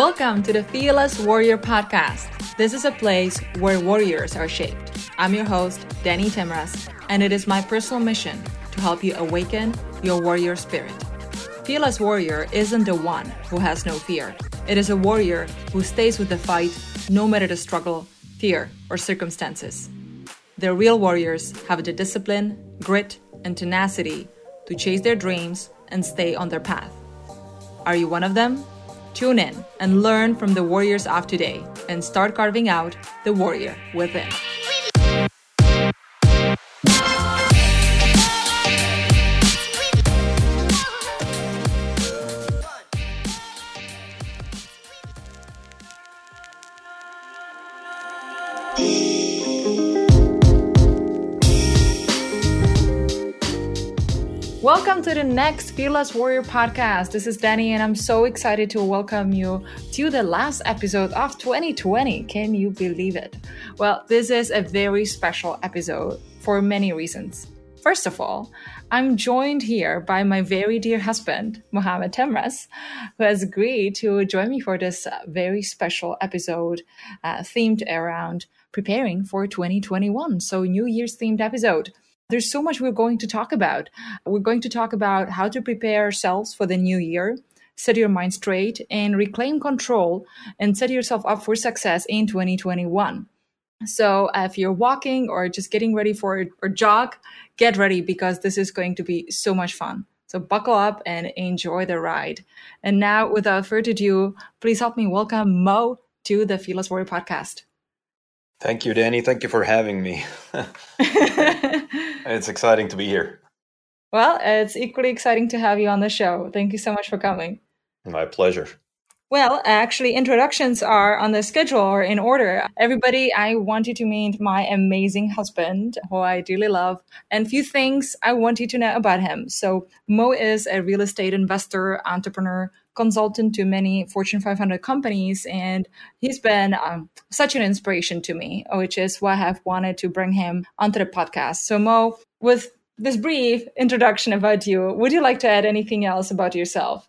Welcome to the Fearless Warrior Podcast. This is a place where warriors are shaped. I'm your host, Danny Tamraz, and it is my personal mission to help you awaken your warrior spirit. Fearless Warrior isn't the one who has no fear. It is a warrior who stays with the fight no matter the struggle, fear, or circumstances. The real warriors have the discipline, grit, and tenacity to chase their dreams and stay on their path. Are you one of them? Tune in and learn from the warriors of today and start carving out the warrior within. Welcome to the next Fearless Warrior podcast. This is Danny, and I'm so excited to welcome you to the last episode of 2020. Can you believe it? Well, this is a very special episode for many reasons. First of all, I'm joined here by my very dear husband, Mohamed Tamraz, who has agreed to join me for this very special episode uh, themed around preparing for 2021. So, New Year's themed episode. There's so much we're going to talk about. We're going to talk about how to prepare ourselves for the new year, set your mind straight, and reclaim control and set yourself up for success in 2021. So, uh, if you're walking or just getting ready for a jog, get ready because this is going to be so much fun. So, buckle up and enjoy the ride. And now, without further ado, please help me welcome Mo to the Fearless Warrior podcast. Thank you, Danny. Thank you for having me. it's exciting to be here. Well, it's equally exciting to have you on the show. Thank you so much for coming. My pleasure. Well, actually, introductions are on the schedule or in order. Everybody, I want you to meet my amazing husband, who I dearly love, and a few things I want you to know about him. So, Mo is a real estate investor, entrepreneur, consultant to many Fortune 500 companies, and he's been um, such an inspiration to me, which is why I've wanted to bring him onto the podcast. So, Mo, with this brief introduction about you, would you like to add anything else about yourself?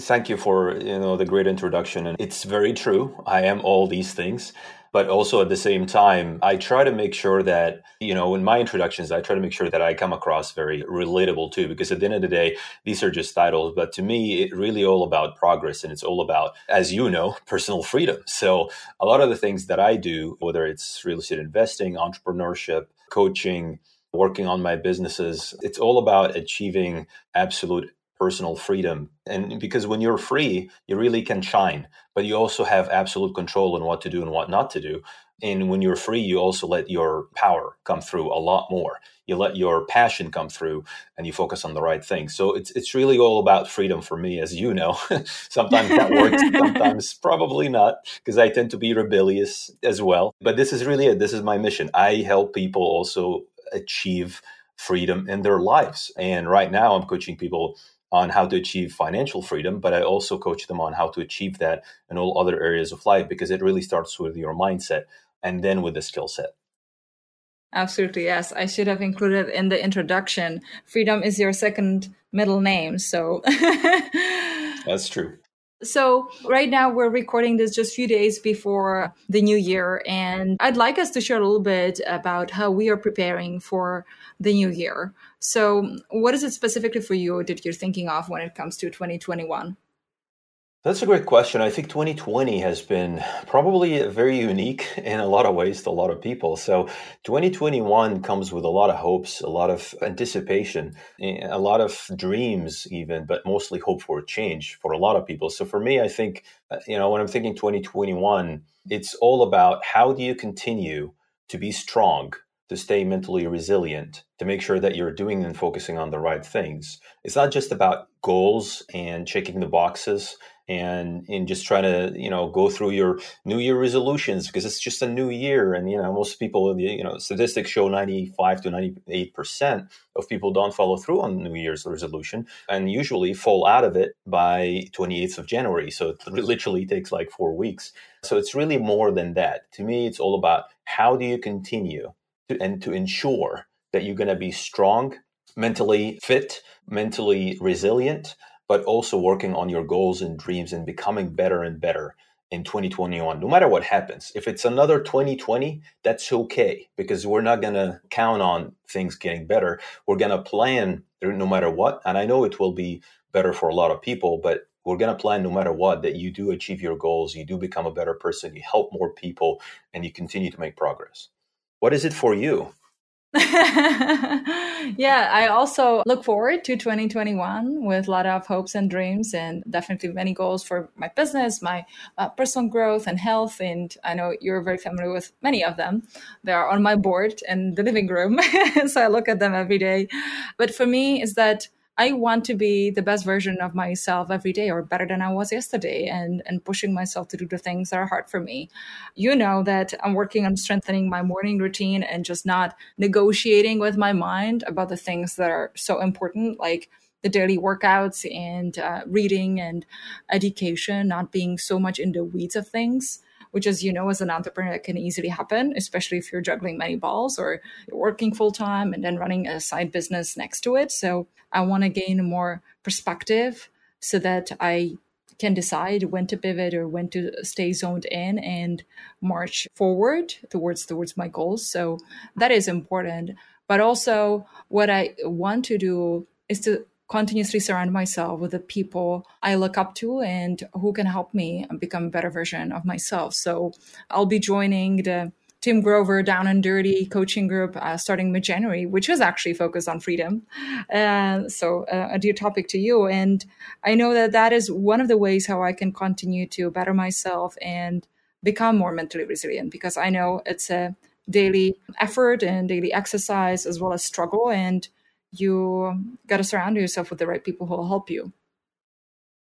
Thank you for you know the great introduction, and it's very true. I am all these things, but also at the same time, I try to make sure that you know in my introductions, I try to make sure that I come across very relatable too. Because at the end of the day, these are just titles, but to me, it's really all about progress, and it's all about, as you know, personal freedom. So a lot of the things that I do, whether it's real estate investing, entrepreneurship, coaching working on my businesses. It's all about achieving absolute personal freedom. And because when you're free, you really can shine, but you also have absolute control on what to do and what not to do. And when you're free, you also let your power come through a lot more. You let your passion come through and you focus on the right things. So it's it's really all about freedom for me, as you know. sometimes that works, sometimes probably not, because I tend to be rebellious as well. But this is really it. This is my mission. I help people also achieve freedom in their lives. And right now I'm coaching people on how to achieve financial freedom, but I also coach them on how to achieve that in all other areas of life because it really starts with your mindset and then with the skill set. Absolutely, yes. I should have included in the introduction. Freedom is your second middle name, so That's true. So, right now we're recording this just a few days before the new year. And I'd like us to share a little bit about how we are preparing for the new year. So, what is it specifically for you that you're thinking of when it comes to 2021? That's a great question. I think 2020 has been probably very unique in a lot of ways to a lot of people. So 2021 comes with a lot of hopes, a lot of anticipation, a lot of dreams, even, but mostly hope for change for a lot of people. So for me, I think, uh, you know, when I'm thinking 2021, it's all about how do you continue to be strong to stay mentally resilient, to make sure that you're doing and focusing on the right things. It's not just about goals and checking the boxes and and just trying to you know go through your new year resolutions because it's just a new year and you know most people you know statistics show 95 to 98 percent of people don't follow through on new year's resolution and usually fall out of it by 28th of january so it literally takes like four weeks. So it's really more than that. To me it's all about how do you continue to, and to ensure that you're going to be strong mentally fit mentally resilient but also working on your goals and dreams and becoming better and better in 2021, no matter what happens. If it's another 2020, that's okay because we're not going to count on things getting better. We're going to plan no matter what. And I know it will be better for a lot of people, but we're going to plan no matter what that you do achieve your goals, you do become a better person, you help more people, and you continue to make progress. What is it for you? yeah, I also look forward to 2021 with a lot of hopes and dreams, and definitely many goals for my business, my uh, personal growth, and health. And I know you're very familiar with many of them. They are on my board in the living room, so I look at them every day. But for me, is that I want to be the best version of myself every day or better than I was yesterday and, and pushing myself to do the things that are hard for me. You know that I'm working on strengthening my morning routine and just not negotiating with my mind about the things that are so important, like the daily workouts and uh, reading and education, not being so much in the weeds of things which as you know as an entrepreneur can easily happen especially if you're juggling many balls or you're working full time and then running a side business next to it. So i want to gain more perspective so that i can decide when to pivot or when to stay zoned in and march forward towards towards my goals. So that is important. But also what i want to do is to continuously surround myself with the people I look up to and who can help me become a better version of myself. So I'll be joining the Tim Grover Down and Dirty coaching group uh, starting mid January, which is actually focused on freedom. Uh, so, uh, a dear topic to you. And I know that that is one of the ways how I can continue to better myself and become more mentally resilient because I know it's a daily effort and daily exercise as well as struggle. And you got to surround yourself with the right people who will help you.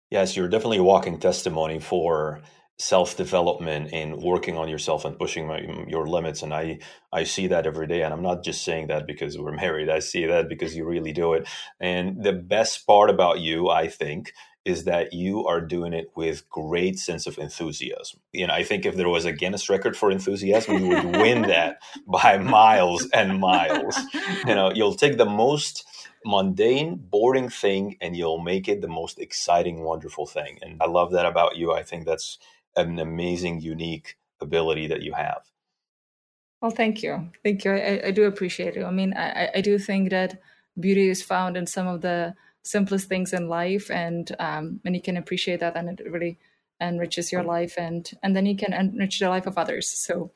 Yes, you're definitely a walking testimony for self development and working on yourself and pushing my, your limits. And I, I see that every day. And I'm not just saying that because we're married. I see that because you really do it. And the best part about you, I think, is that you are doing it with great sense of enthusiasm. You know, I think if there was a Guinness record for enthusiasm, you would win that by miles and miles. You know, you'll take the most mundane, boring thing and you'll make it the most exciting, wonderful thing. And I love that about you. I think that's an amazing, unique ability that you have. Well, thank you. Thank you. I, I do appreciate it. I mean, I, I do think that beauty is found in some of the simplest things in life and um, and you can appreciate that and it really enriches your life and and then you can enrich the life of others. So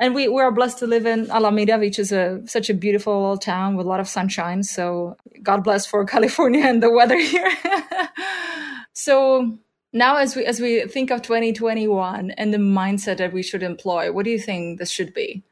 and we, we are blessed to live in alameda which is a such a beautiful town with a lot of sunshine. So god bless for california and the weather here. So now as we as we think of 2021 and the mindset that we should employ what do you think this should be?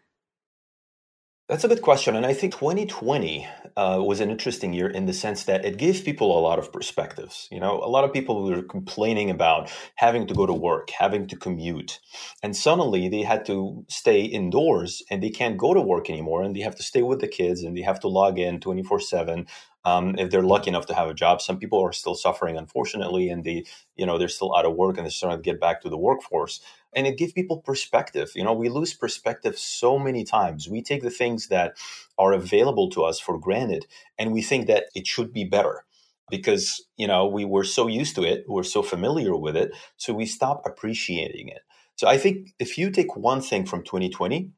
That's a good question. And I think 2020 uh, was an interesting year in the sense that it gave people a lot of perspectives. You know, a lot of people were complaining about having to go to work, having to commute. And suddenly they had to stay indoors and they can't go to work anymore. And they have to stay with the kids and they have to log in 24 7 um, if they're lucky enough to have a job. Some people are still suffering, unfortunately, and they, you know, they're still out of work and they're starting to get back to the workforce. And it gives people perspective. You know, we lose perspective so many times. We take the things that are available to us for granted, and we think that it should be better because you know we were so used to it, we're so familiar with it, so we stop appreciating it. So I think if you take one thing from 2020,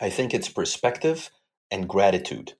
I think it's perspective and gratitude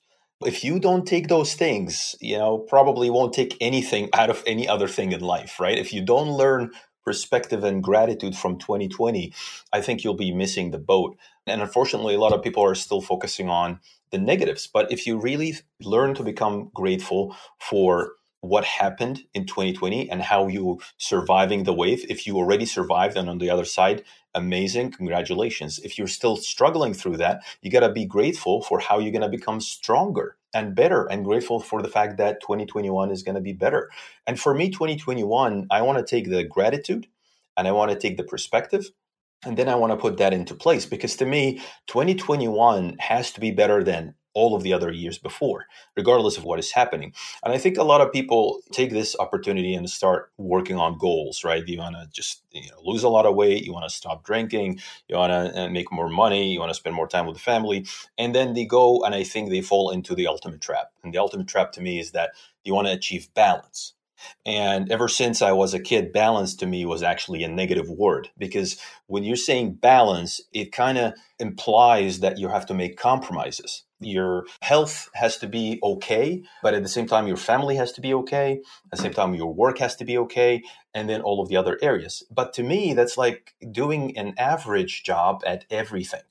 if you don't take those things, you know, probably won't take anything out of any other thing in life, right? If you don't learn perspective and gratitude from 2020, I think you'll be missing the boat. And unfortunately, a lot of people are still focusing on the negatives. But if you really learn to become grateful for what happened in 2020 and how you surviving the wave if you already survived and on the other side amazing congratulations if you're still struggling through that you got to be grateful for how you're going to become stronger and better and grateful for the fact that 2021 is going to be better and for me 2021 i want to take the gratitude and i want to take the perspective and then i want to put that into place because to me 2021 has to be better than all of the other years before, regardless of what is happening. And I think a lot of people take this opportunity and start working on goals, right? You want to just you know, lose a lot of weight, you want to stop drinking, you want to uh, make more money, you want to spend more time with the family. And then they go and I think they fall into the ultimate trap. And the ultimate trap to me is that you want to achieve balance. And ever since I was a kid, balance to me was actually a negative word because when you're saying balance, it kind of implies that you have to make compromises. Your health has to be okay, but at the same time, your family has to be okay. At the same time, your work has to be okay, and then all of the other areas. But to me, that's like doing an average job at everything.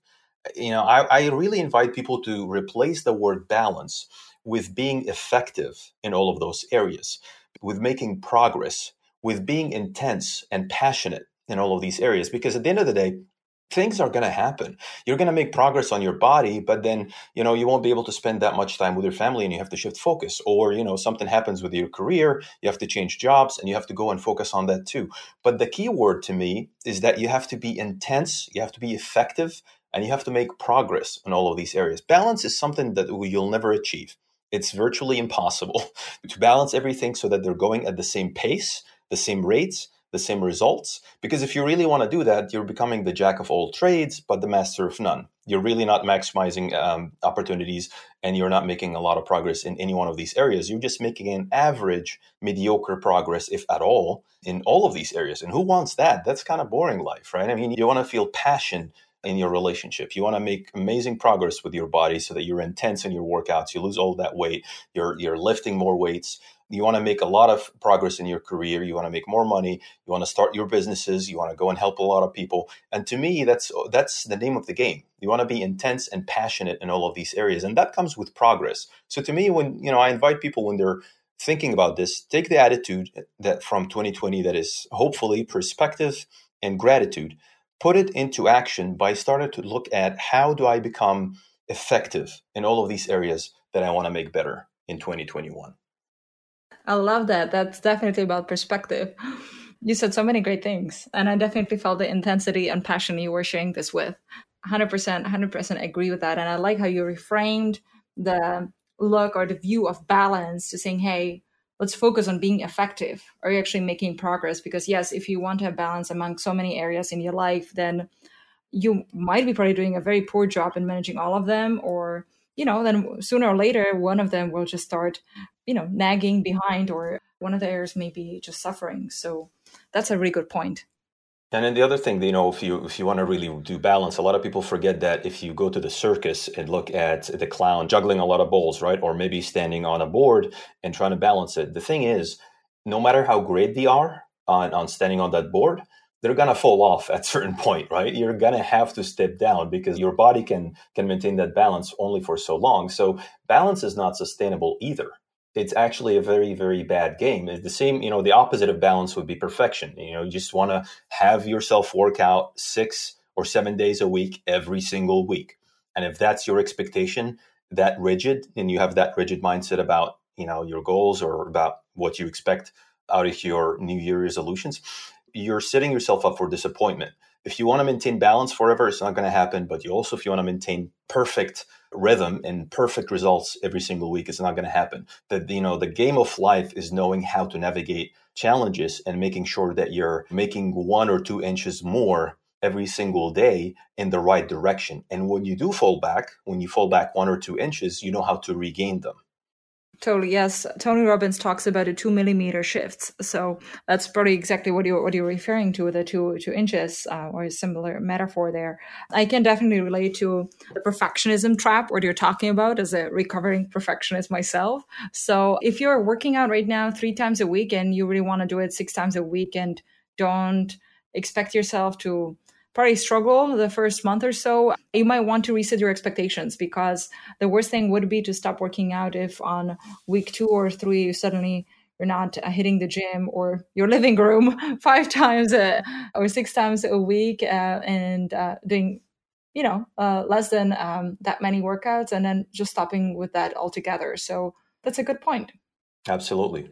You know, I, I really invite people to replace the word balance with being effective in all of those areas with making progress, with being intense and passionate in all of these areas. Because at the end of the day, things are going to happen. You're going to make progress on your body, but then, you know, you won't be able to spend that much time with your family and you have to shift focus. Or, you know, something happens with your career, you have to change jobs and you have to go and focus on that too. But the key word to me is that you have to be intense, you have to be effective, and you have to make progress in all of these areas. Balance is something that you'll never achieve it's virtually impossible to balance everything so that they're going at the same pace, the same rates, the same results. Because if you really want to do that, you're becoming the jack of all trades, but the master of none. You're really not maximizing um, opportunities and you're not making a lot of progress in any one of these areas. You're just making an average, mediocre progress, if at all, in all of these areas. And who wants that? That's kind of boring life, right? I mean, you want to feel passion in your relationship. You want to make amazing progress with your body so that you're intense in your workouts, you lose all that weight, you're you're lifting more weights. You want to make a lot of progress in your career, you want to make more money, you want to start your businesses, you want to go and help a lot of people. And to me that's that's the name of the game. You want to be intense and passionate in all of these areas and that comes with progress. So to me when, you know, I invite people when they're thinking about this, take the attitude that from 2020 that is hopefully perspective and gratitude put it into action by starting to look at how do I become effective in all of these areas that I want to make better in 2021. I love that. That's definitely about perspective. You said so many great things, and I definitely felt the intensity and passion you were sharing this with. 100%, 100% agree with that. And I like how you reframed the look or the view of balance to saying, hey, let's focus on being effective. Are you actually making progress? Because yes if you want to have balance among so many areas in your life then you might be probably doing a very poor job in managing all of them or you know then sooner or later one of them will just start you know nagging behind or one of the areas may be just suffering. So that's a really good point and then the other thing, you know, if you if you want to really do balance, a lot of people forget that if you go to the circus and look at the clown juggling a lot of balls, right, or maybe standing on a board and trying to balance it. The thing is, no matter how great they are on, on standing on that board, they're gonna fall off at certain point, right? You're gonna have to step down because your body can can maintain that balance only for so long. So balance is not sustainable either it's actually a very very bad game. It's the same you know the opposite of balance would be perfection. You know you just want to have yourself work out six or seven days a week every single week. And if that's your expectation that rigid and you have that rigid mindset about you know your goals or about what you expect out of your new year resolutions you're setting yourself up for disappointment. If you want to maintain balance forever it's not going to happen but you also if you want to maintain perfect rhythm and perfect results every single week it's not going to happen that you know the game of life is knowing how to navigate challenges and making sure that you're making one or two inches more every single day in the right direction. And when you do fall back when you fall back one or two inches you know how to regain them Totally, yes. Tony Robbins talks about a two millimeter shifts, so that's probably exactly what you're what you're referring to, with the two two inches, uh, or a similar metaphor there. I can definitely relate to the perfectionism trap, what you're talking about, as a recovering perfectionist myself. So if you're working out right now three times a week and you really want to do it six times a week, and don't expect yourself to probably struggle the first month or so, you might want to reset your expectations because the worst thing would be to stop working out if on week two or three you suddenly you're not uh, hitting the gym or your living room five times a, or six times a week uh, and uh, doing you know uh, less than um, that many workouts and then just stopping with that altogether. So that's a good point. Absolutely.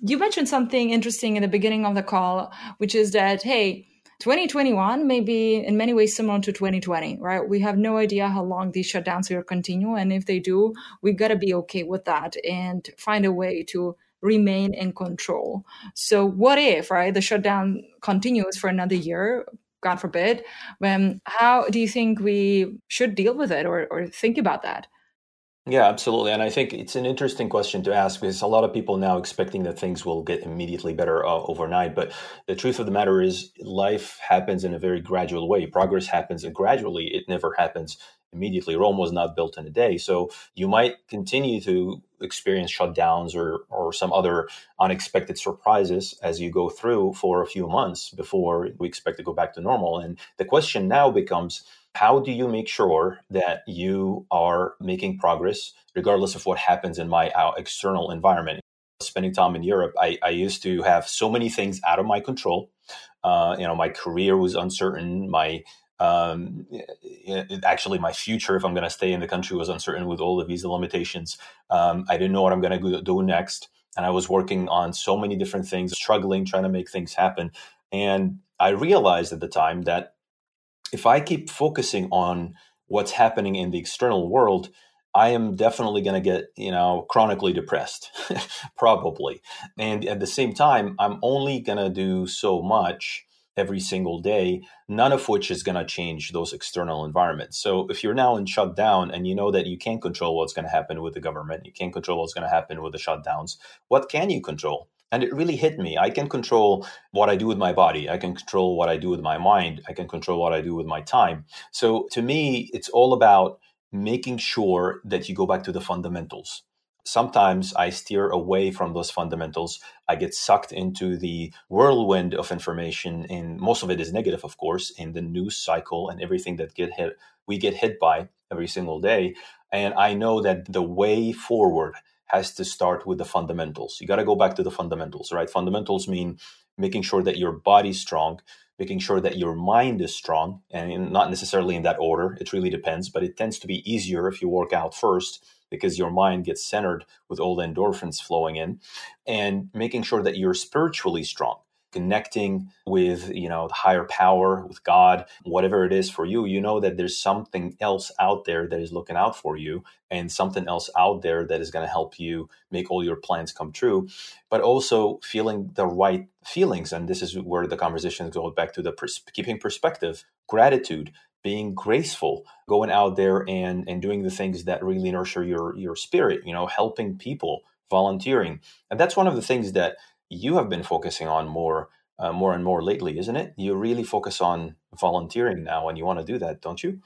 You mentioned something interesting in the beginning of the call which is that hey 2021 may be in many ways similar to 2020, right? We have no idea how long these shutdowns will continue. And if they do, we got to be okay with that and find a way to remain in control. So, what if, right, the shutdown continues for another year? God forbid. When, how do you think we should deal with it or, or think about that? Yeah, absolutely. And I think it's an interesting question to ask because a lot of people now expecting that things will get immediately better uh, overnight. But the truth of the matter is, life happens in a very gradual way. Progress happens gradually, it never happens immediately. Rome was not built in a day. So you might continue to experience shutdowns or, or some other unexpected surprises as you go through for a few months before we expect to go back to normal. And the question now becomes, how do you make sure that you are making progress regardless of what happens in my uh, external environment? Spending time in europe I, I, used to have so many things out of my control. Uh, you know my career was uncertain. My um, actually my future if i'm going to stay in the country was uncertain with all the visa limitations. Um, i didn't know what i'm going to do next and i was working on so many different things struggling trying to make things happen. And i realized at the time that if I keep focusing on what's happening in the external world, I am definitely going to get, you know, chronically depressed, probably. And at the same time, I'm only going to do so much every single day, none of which is going to change those external environments. So if you're now in shutdown and you know that you can't control what's going to happen with the government, you can't control what's going to happen with the shutdowns, what can you control? And it really hit me. I can control what I do with my body. I can control what I do with my mind. I can control what I do with my time. So to me, it's all about making sure that you go back to the fundamentals. Sometimes I steer away from those fundamentals. I get sucked into the whirlwind of information, and most of it is negative, of course, in the news cycle and everything that get hit we get hit by every single day. And I know that the way forward has to start with the fundamentals. You got to go back to the fundamentals, right? Fundamentals mean making sure that your body's strong, making sure that your mind is strong, and not necessarily in that order. It really depends, but it tends to be easier if you work out first because your mind gets centered with all the endorphins flowing in, and making sure that you're spiritually strong connecting with you know the higher power with god whatever it is for you you know that there's something else out there that is looking out for you and something else out there that is going to help you make all your plans come true. But also feeling the right feelings and this is where the conversation goes back to the pers- keeping perspective gratitude being graceful going out there and and doing the things that really nurture your your spirit you know helping people volunteering. And that's one of the things that you have been focusing on more uh, more and more lately, isn't it? You really focus on volunteering now, and you want to do that, don't you?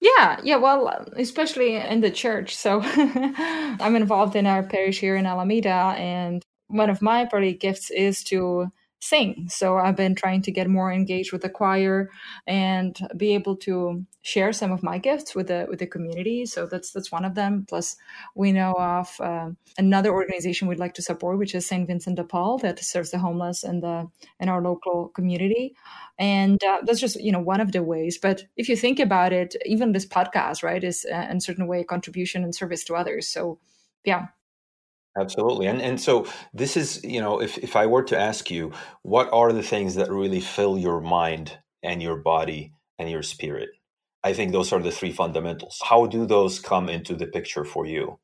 Yeah, yeah. Well, especially in the church. So I'm involved in our parish here in Alameda, and one of my probably gifts is to sing. So I've been trying to get more engaged with the choir and be able to share some of my gifts with the with the community. So that's that's one of them. Plus, we know of uh, another organization we'd like to support, which is Saint Vincent de Paul, that serves the homeless in the in our local community. And uh, that's just you know one of the ways. But if you think about it, even this podcast, right, is uh, in a certain way a contribution and service to others. So yeah, Absolutely. And and so this is, you know, if, if I were to ask you, what are the things that really fill your mind and your body and your spirit? I think those are the three fundamentals. How do those come into the picture for you?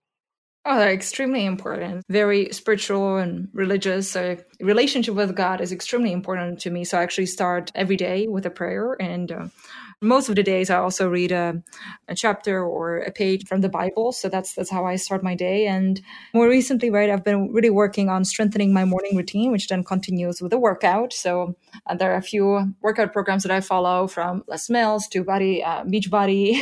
Oh, they're extremely important. Very spiritual and religious. So relationship with God is extremely important to me. So I actually start every day with a prayer and uh, most of the days, I also read a, a chapter or a page from the Bible. So that's that's how I start my day. And more recently, right, I've been really working on strengthening my morning routine, which then continues with a workout. So uh, there are a few workout programs that I follow from Les Mills to Body uh, Beachbody.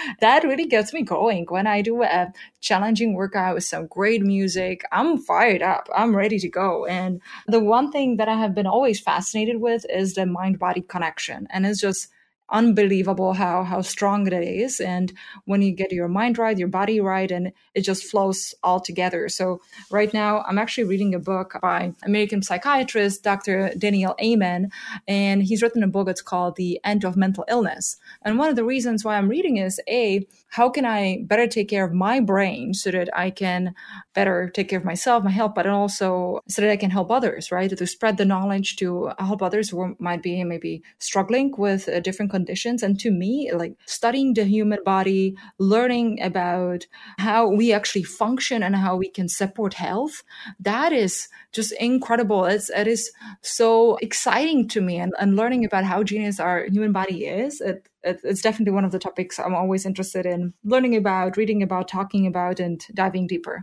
that really gets me going. When I do a challenging workout with some great music, I'm fired up. I'm ready to go. And the one thing that I have been always fascinated with is the mind body connection, and it's just unbelievable how how strong it is. And when you get your mind right your body right and it just flows all together. So right now i'm actually reading a book by american psychiatrist dr daniel amen and he's written a book. It's called the end of mental illness. And one of the reasons why i'm reading is a how can I better take care of my brain so that I can better take care of myself, my health, but also so that I can help others, right? To spread the knowledge to help others who might be maybe struggling with a different conditions. And to me, like studying the human body, learning about how we actually function and how we can support health, that is just incredible. It's, it is so exciting to me. And, and learning about how genius our human body is, it, it, it's definitely one of the topics I'm always interested in learning about, reading about, talking about, and diving deeper.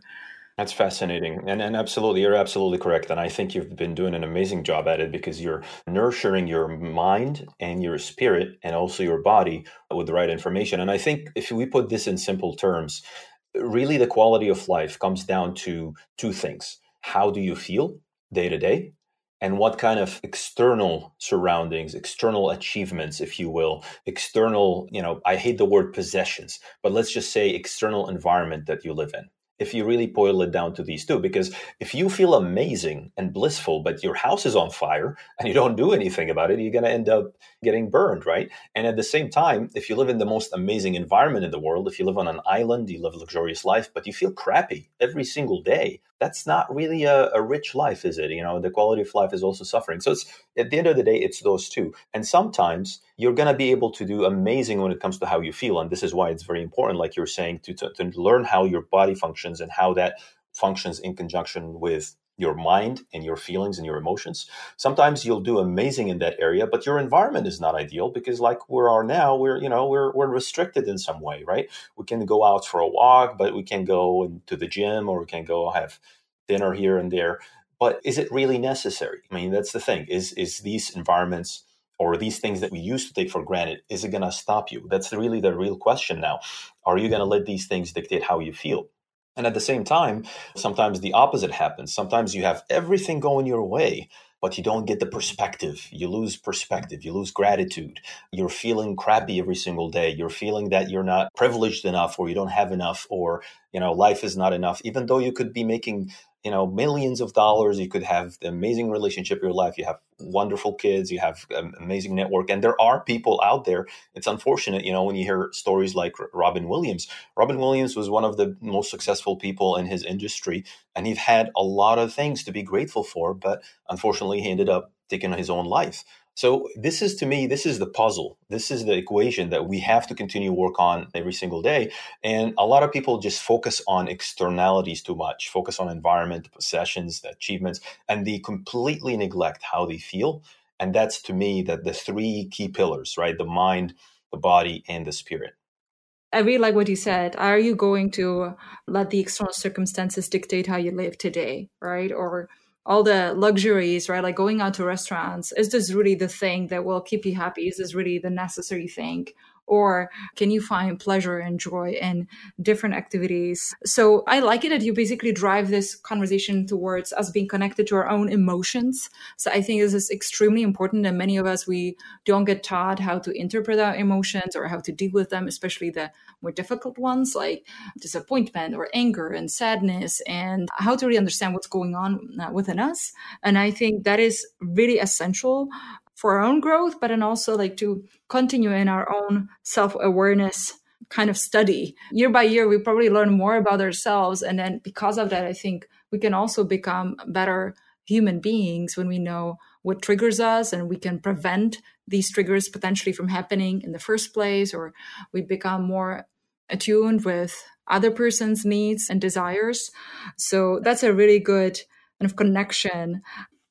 That's fascinating. And, and absolutely, you're absolutely correct. And I think you've been doing an amazing job at it because you're nurturing your mind and your spirit and also your body with the right information. And I think if we put this in simple terms, really the quality of life comes down to two things how do you feel day to day? And what kind of external surroundings, external achievements, if you will, external, you know, I hate the word possessions, but let's just say external environment that you live in if you really boil it down to these two. Because if you feel amazing and blissful, but your house is on fire and you don't do anything about it, you're going to end up getting burned, right? And at the same time, if you live in the most amazing environment in the world, if you live on an island, you live a luxurious life, but you feel crappy every single day, that's not really a, a, rich life, is it? You know, the quality of life is also suffering. So it's at the end of the day, it's those two. And sometimes you're going to be able to do amazing when it comes to how you feel. And this is why it's very important, like you're saying, to, to, to learn how your body functions and how that functions in conjunction with your mind and your feelings and your emotions. Sometimes you'll do amazing in that area, but your environment is not ideal because like we are now, we're, you know, we're, we're restricted in some way, right? We can go out for a walk, but we can go to the gym or we can go have dinner here and there. But is it really necessary? I mean, that's the thing is, is these environments or these things that we used to take for granted, is it going to stop you? That's really the real question now. Are you going to let these things dictate how you feel? And at the same time, sometimes the opposite happens. Sometimes you have everything going your way, but you don't get the perspective. You lose perspective. You lose gratitude. You're feeling crappy every single day. You're feeling that you're not privileged enough or you don't have enough or, you know, life is not enough, even though you could be making you know millions of dollars you could have the amazing relationship in your life you have wonderful kids you have an amazing network and there are people out there. It's unfortunate you know when you hear stories like robin williams. Robin williams was one of the most successful people in his industry and he had a lot of things to be grateful for but unfortunately he ended up taking his own life so this is to me, this is the puzzle. This is the equation that we have to continue work on every single day. And a lot of people just focus on externalities too much, focus on environment, possessions, achievements, and they completely neglect how they feel. And that's to me that the three key pillars, right? The mind, the body, and the spirit. I really like what you said. Are you going to let the external circumstances dictate how you live today, right? Or all the luxuries, right? Like going out to restaurants. Is this really the thing that will keep you happy? Is this really the necessary thing? Or can you find pleasure and joy in different activities? So i like it that you basically drive this conversation towards us being connected to our own emotions. So i think this is extremely important and many of us we don't get taught how to interpret our emotions or how to deal with them especially the more difficult ones like disappointment or anger and sadness and how to really understand what's going on uh, within us. And i think that is really essential for our own growth, but then also like to continue in our own self awareness kind of study. Year by year, we probably learn more about ourselves. And then because of that, I think we can also become better human beings when we know what triggers us and we can prevent these triggers potentially from happening in the first place, or we become more attuned with other person's needs and desires. So that's a really good kind of connection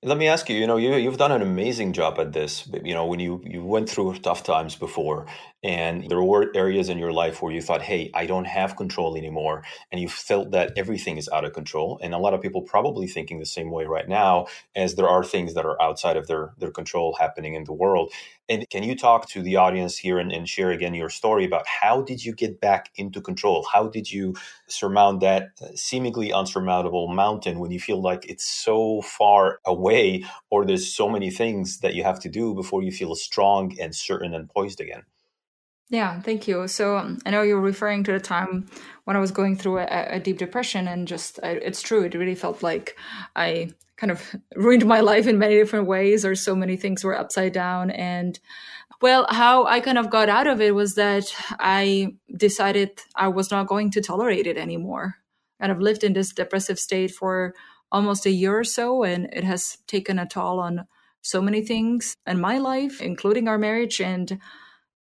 let me ask you, you know, you, you've done an amazing job at this. You know, when you, you went through tough times before and there were areas in your life where you thought, hey, I don't have control anymore. And you felt that everything is out of control. And a lot of people probably thinking the same way right now, as there are things that are outside of their, their control happening in the world. And can you talk to the audience here and, and share again your story about how did you get back into control? How did you surmount that uh, seemingly unsurmountable mountain when you feel like it's so far away or there's so many things that you have to do before you feel strong and certain and poised again? Yeah, thank you. So um, I know you're referring to the time when I was going through a, a deep depression, and just I, it's true. It really felt like I kind of ruined my life in many different ways, or so many things were upside down. And well, how I kind of got out of it was that I decided I was not going to tolerate it anymore. Kind of lived in this depressive state for almost a year or so, and it has taken a toll on so many things in my life, including our marriage and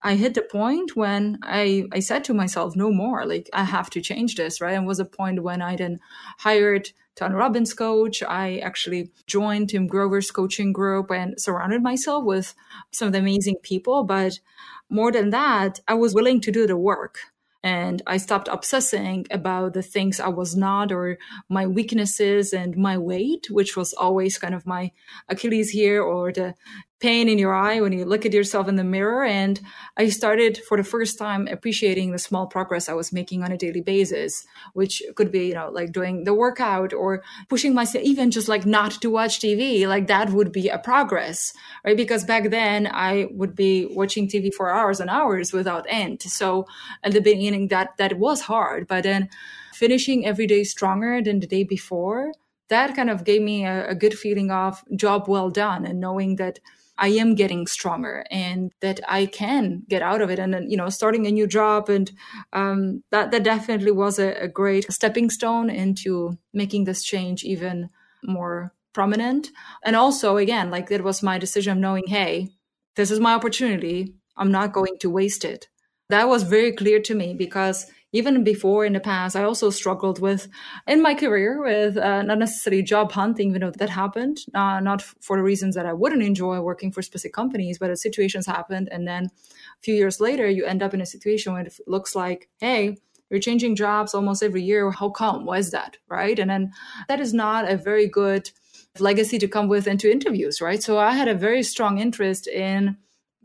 I hit the point when I, I said to myself, no more, like I have to change this, right? And was a point when I then hired Tony Robbins coach. I actually joined Tim Grover's coaching group and surrounded myself with some of the amazing people. But more than that, I was willing to do the work and I stopped obsessing about the things I was not or my weaknesses and my weight, which was always kind of my Achilles heel or the pain in your eye when you look at yourself in the mirror. And I started for the first time appreciating the small progress I was making on a daily basis, which could be, you know, like doing the workout or pushing myself, even just like not to watch TV. Like that would be a progress, right? Because back then I would be watching TV for hours and hours without end. So at the beginning, that, that was hard. But then finishing every day stronger than the day before, that kind of gave me a, a good feeling of job well done and knowing that I am getting stronger and that I can get out of it. And then, you know, starting a new job and um, that that definitely was a, a great stepping stone into making this change even more prominent. And also, again, like it was my decision of knowing, hey, this is my opportunity. I'm not going to waste it. That was very clear to me because even before in the past, I also struggled with in my career with uh, not necessarily job hunting, even though that happened, uh, not for the reasons that I wouldn't enjoy working for specific companies, but situations happened. And then a few years later, you end up in a situation where it looks like, hey, you're changing jobs almost every year. How come? Why is that? Right. And then that is not a very good legacy to come with into interviews, right? So I had a very strong interest in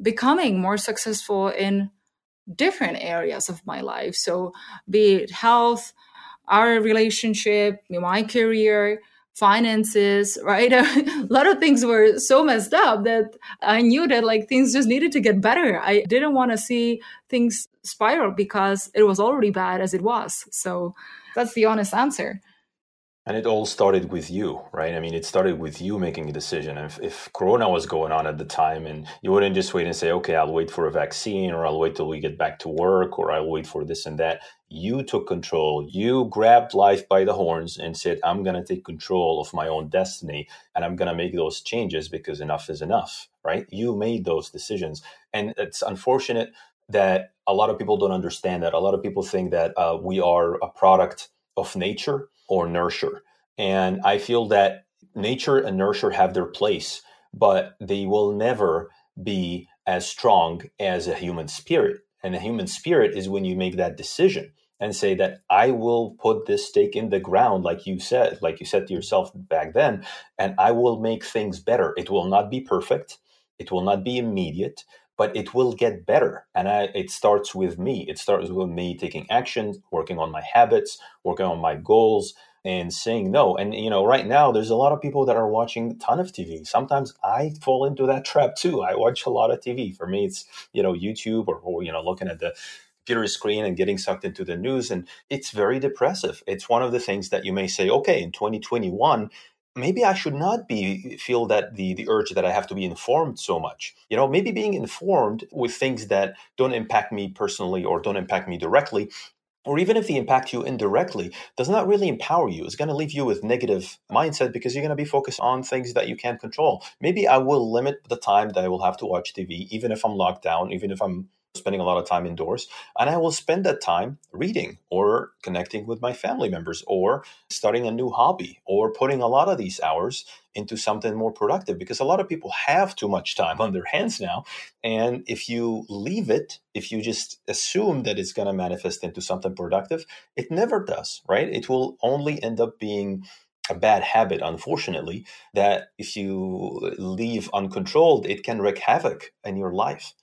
becoming more successful in different areas of my life. So, be it health, our relationship, my career, finances, right? a lot of things were so messed up that I knew that like things just needed to get better. I didn't want to see things spiral because it was already bad as it was. So, that's the honest answer. And it all started with you, right? I mean, it started with you making a decision. If, if Corona was going on at the time and you wouldn't just wait and say, okay, I'll wait for a vaccine or I'll wait till we get back to work or I'll wait for this and that, you took control. You grabbed life by the horns and said, I'm going to take control of my own destiny and I'm going to make those changes because enough is enough, right? You made those decisions. And it's unfortunate that a lot of people don't understand that. A lot of people think that uh, we are a product of nature or nurture. And I feel that nature and nurture have their place, but they will never be as strong as a human spirit. And a human spirit is when you make that decision and say that I will put this stake in the ground, like you said, like you said to yourself back then, and I will make things better. It will not be perfect, it will not be immediate, but it will get better. And I, it starts with me. It starts with me taking action, working on my habits, working on my goals, and saying no. And you know, right now there's a lot of people that are watching a ton of TV. Sometimes I fall into that trap too. I watch a lot of TV. For me, it's you know YouTube or, or you know looking at the computer screen and getting sucked into the news, and it's very depressive. It's one of the things that you may say, okay, in 2021 maybe I should not be feel that the the urge that I have to be informed so much. You know, maybe being informed with things that don't impact me personally or don't impact me directly. Or even if they impact you indirectly, does not really empower you. It's going to leave you with negative mindset because you're going to be focused on things that you can't control. Maybe I will limit the time that I will have to watch TV, even if I'm locked down, even if I'm spending a lot of time indoors. And I will spend that time reading or connecting with my family members or starting a new hobby or putting a lot of these hours into something more productive because a lot of people have too much time on their hands now. And if you leave it, if you just assume that it's going to manifest into something productive, it never does, right? It will only end up being a bad habit, unfortunately, that if you leave uncontrolled, it can wreak havoc in your life.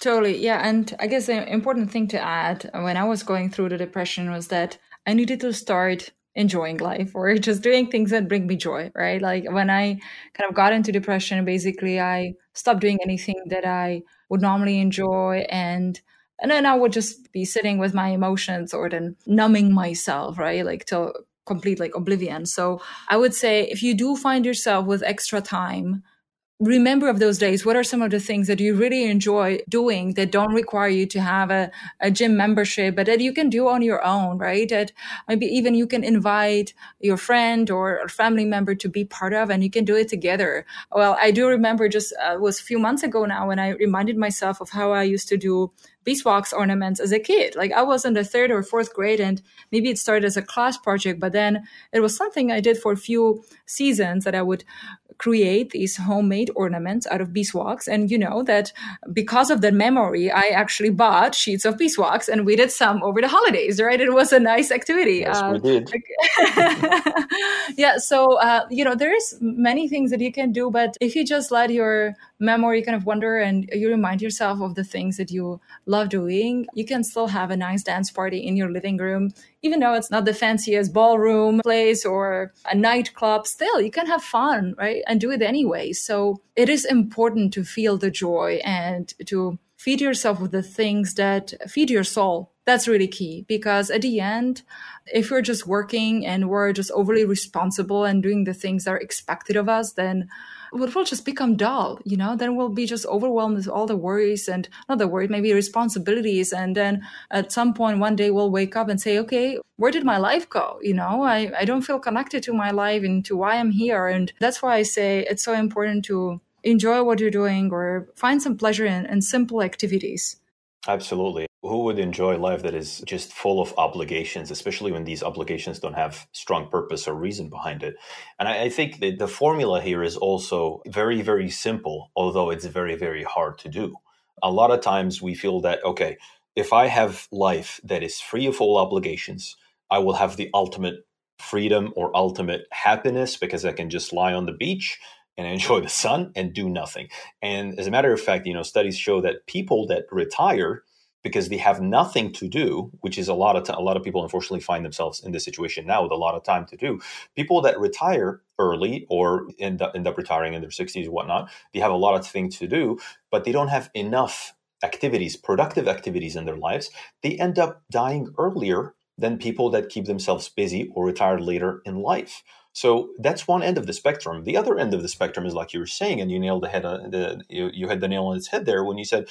Totally. Yeah. And I guess the important thing to add when I was going through the depression was that I needed to start enjoying life or just doing things that bring me joy, right? Like when I kind of got into depression, basically I stopped doing anything that I would normally enjoy and and then I would just be sitting with my emotions or then numbing myself, right? Like to complete like oblivion. So I would say if you do find yourself with extra time remember of those days what are some of the things that you really enjoy doing that don't require you to have a, a gym membership but that you can do on your own right that maybe even you can invite your friend or family member to be part of and you can do it together well i do remember just uh, was a few months ago now when i reminded myself of how i used to do beeswax ornaments as a kid. Like I was in the third or fourth grade, and maybe it started as a class project, but then it was something I did for a few seasons that I would create these homemade ornaments out of beeswax. And you know that because of that memory, I actually bought sheets of beeswax and we did some over the holidays, right? It was a nice activity. Yes, uh, we did. yeah. So, uh, you know, there's many things that you can do, but if you just let your memory kind of wander and you remind yourself of the things that you love doing, you can still have a nice dance party in your living room even though it's not the fanciest ballroom place or a nightclub, still you can have fun, right? And do it anyway. So it is important to feel the joy and to feed yourself with the things that feed your soul. That's really key because at the end, if we're just working and we're just overly responsible and doing the things that are expected of us, then it will just become dull, you know, then we'll be just overwhelmed with all the worries and not the worries, maybe responsibilities. And then at some point, one day we'll wake up and say, okay, where did my life go? You know, I, I don't feel connected to my life and to why I'm here. And that's why I say it's so important to enjoy what you're doing or find some pleasure in, in simple activities. Absolutely. Who would enjoy life that is just full of obligations, especially when these obligations don't have strong purpose or reason behind it? And I, I think that the formula here is also very, very simple, although it's very, very hard to do. A lot of times we feel that, okay, if I have life that is free of all obligations, I will have the ultimate freedom or ultimate happiness because I can just lie on the beach and enjoy the sun and do nothing. And as a matter of fact, you know, studies show that people that retire because they have nothing to do, which is a lot of t- a lot of people unfortunately find themselves in this situation now with a lot of time to do. People that retire early or end up, end up retiring in their 60s whatnot, they have a lot of things to do, but they don't have enough activities, productive activities in their lives. They end up dying earlier than people that keep themselves busy or retire later in life. So that's one end of the spectrum. The other end of the spectrum is like you were saying, and you nailed the head. Uh, the you, you had the nail on its head there when you said,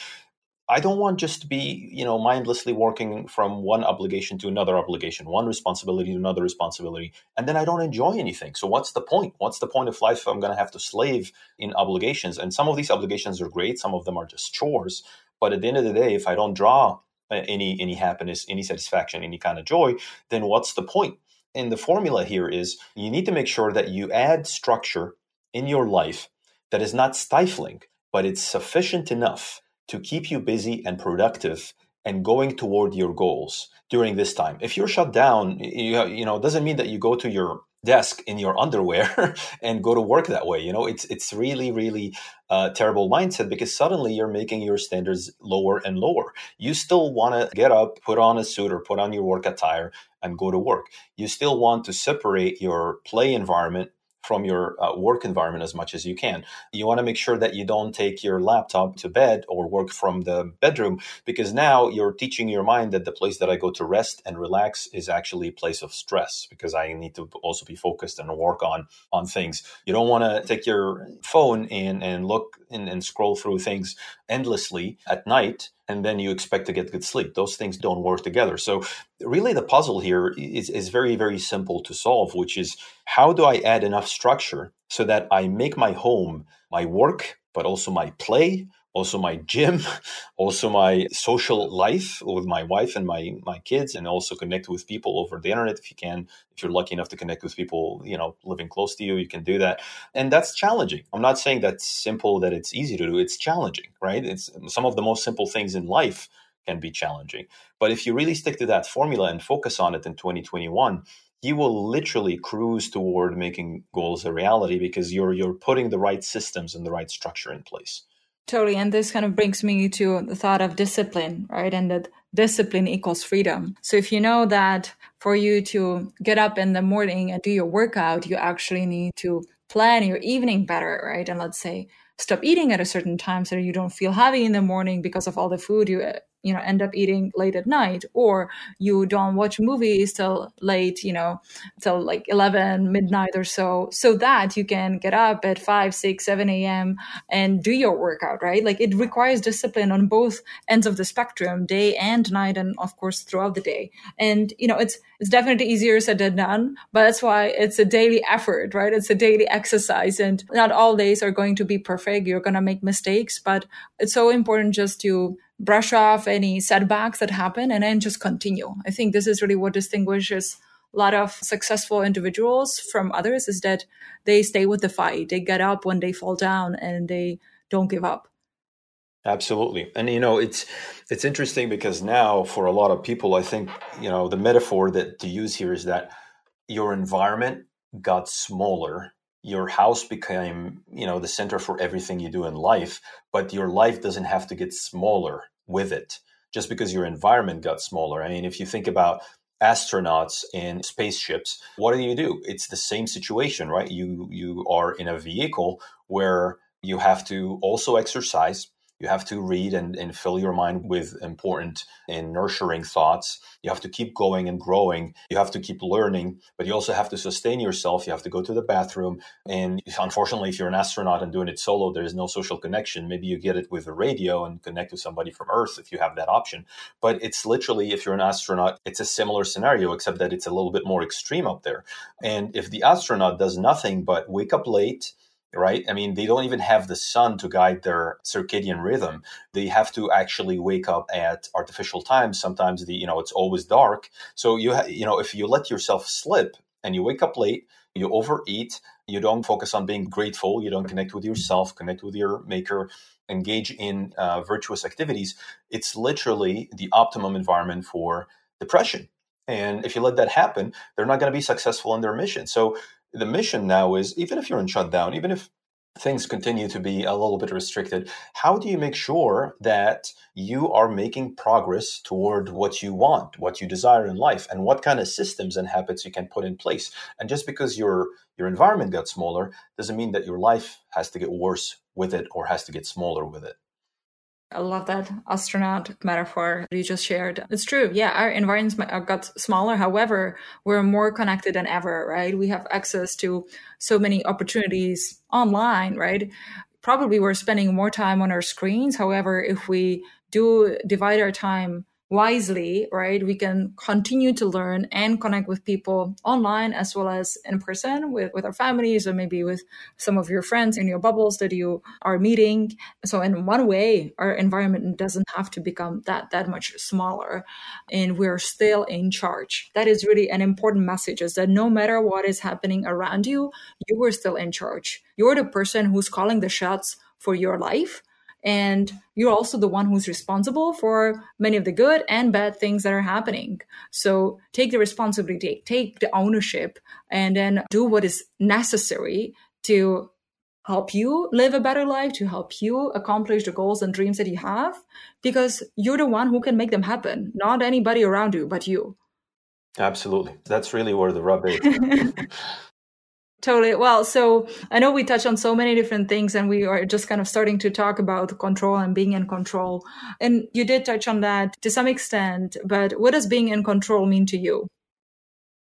"I don't want just to be, you know, mindlessly working from one obligation to another obligation, one responsibility to another responsibility, and then I don't enjoy anything. So what's the point? What's the point of life if I'm going to have to slave in obligations? And some of these obligations are great, some of them are just chores. But at the end of the day, if I don't draw uh, any any happiness, any satisfaction, any kind of joy, then what's the point? And the formula here is you need to make sure that you add structure in your life that is not stifling, but it's sufficient enough to keep you busy and productive and going toward your goals during this time. If you're shut down, you, you know, it doesn't mean that you go to your desk in your underwear and go to work that way. You know, it's it's really really uh, terrible mindset because suddenly you're making your standards lower and lower. You still want to get up, put on a suit or put on your work attire and go to work. You still want to separate your play environment from your uh, work environment as much as you can. You want to make sure that you don't take your laptop to bed or work from the bedroom because now you're teaching your mind that the place that I go to rest and relax is actually a place of stress because I need to also be focused and work on on things. You don't want to take your phone and and look and, and scroll through things endlessly at night and then you expect to get good sleep. Those things don't work together. So, really, the puzzle here is, is very, very simple to solve, which is how do I add enough structure so that I make my home my work, but also my play, also my gym, also my social life with my wife and my my kids, and also connect with people over the internet if you can. If you're lucky enough to connect with people, you know, living close to you, you can do that, and that's challenging. I'm not saying that's simple, that it's easy to do. It's challenging, right? It's some of the most simple things in life can be challenging, but if you really stick to that formula and focus on it in 2021, you will literally cruise toward making goals a reality because you're you're putting the right systems and the right structure in place. Totally. And this kind of brings me to the thought of discipline, right? And that discipline equals freedom. So if you know that for you to get up in the morning and do your workout, you actually need to plan your evening better, right? And let's say stop eating at a certain time so you don't feel heavy in the morning because of all the food you you know end up eating late at night or you don't watch movies till late you know till like 11 midnight or so so that you can get up at 5 6 7 a.m and do your workout right? Like it requires discipline on both ends of the spectrum day and night and of course throughout the day. And you know it's it's definitely easier said than done but that's why it's a daily effort right? It's a daily exercise and not all days are going to be perfect. You're going to make mistakes but it's so important just to brush off any setbacks that happen and then just continue. I think this is really what distinguishes a lot of successful individuals from others is that they stay with the fight. They get up when they fall down and they don't give up. Absolutely. And you know, it's it's interesting because now for a lot of people I think, you know, the metaphor that to use here is that your environment got smaller your house became you know the center for everything you do in life but your life doesn't have to get smaller with it just because your environment got smaller. I mean if you think about astronauts in spaceships what do you do? It's the same situation right? You you are in a vehicle where you have to also exercise you have to read and, and fill your mind with important and nurturing thoughts. You have to keep going and growing. You have to keep learning, but you also have to sustain yourself. You have to go to the bathroom. And unfortunately, if you're an astronaut and doing it solo, there is no social connection. Maybe you get it with the radio and connect with somebody from Earth if you have that option. But it's literally, if you're an astronaut, it's a similar scenario, except that it's a little bit more extreme up there. And if the astronaut does nothing but wake up late, right? I mean, they don't even have the sun to guide their circadian rhythm. They have to actually wake up at artificial times. Sometimes the you know it's always dark. So you ha- you know if you let yourself slip and you wake up late, you overeat, you don't focus on being grateful, you don't connect with yourself, connect with your maker, engage in uh, virtuous activities. It's literally the optimum environment for depression. And if you let that happen, they're not going to be successful in their mission. So the mission now is even if you're in shutdown, even if things continue to be a little bit restricted, how do you make sure that you are making progress toward what you want, what you desire in life, and what kind of systems and habits you can put in place? And just because your your environment got smaller doesn't mean that your life has to get worse with it or has to get smaller with it. I love that astronaut metaphor you just shared. It's true. Yeah, our environments got smaller. However, we're more connected than ever, right? We have access to so many opportunities online, right? Probably we're spending more time on our screens. However, if we do divide our time wisely, right, we can continue to learn and connect with people online as well as in person with, with our families or maybe with some of your friends in your bubbles that you are meeting. So in one way, our environment doesn't have to become that that much smaller and we're still in charge. That is really an important message is that no matter what is happening around you, you are still in charge. You're the person who's calling the shots for your life and you're also the one who's responsible for many of the good and bad things that are happening. So take the responsibility, take the ownership, and then do what is necessary to help you live a better life, to help you accomplish the goals and dreams that you have, because you're the one who can make them happen, not anybody around you, but you. Absolutely. That's really where the rub is. Totally. Well, so I know we touch on so many different things and we are just kind of starting to talk about control and being in control. And you did touch on that to some extent, but what does being in control mean to you?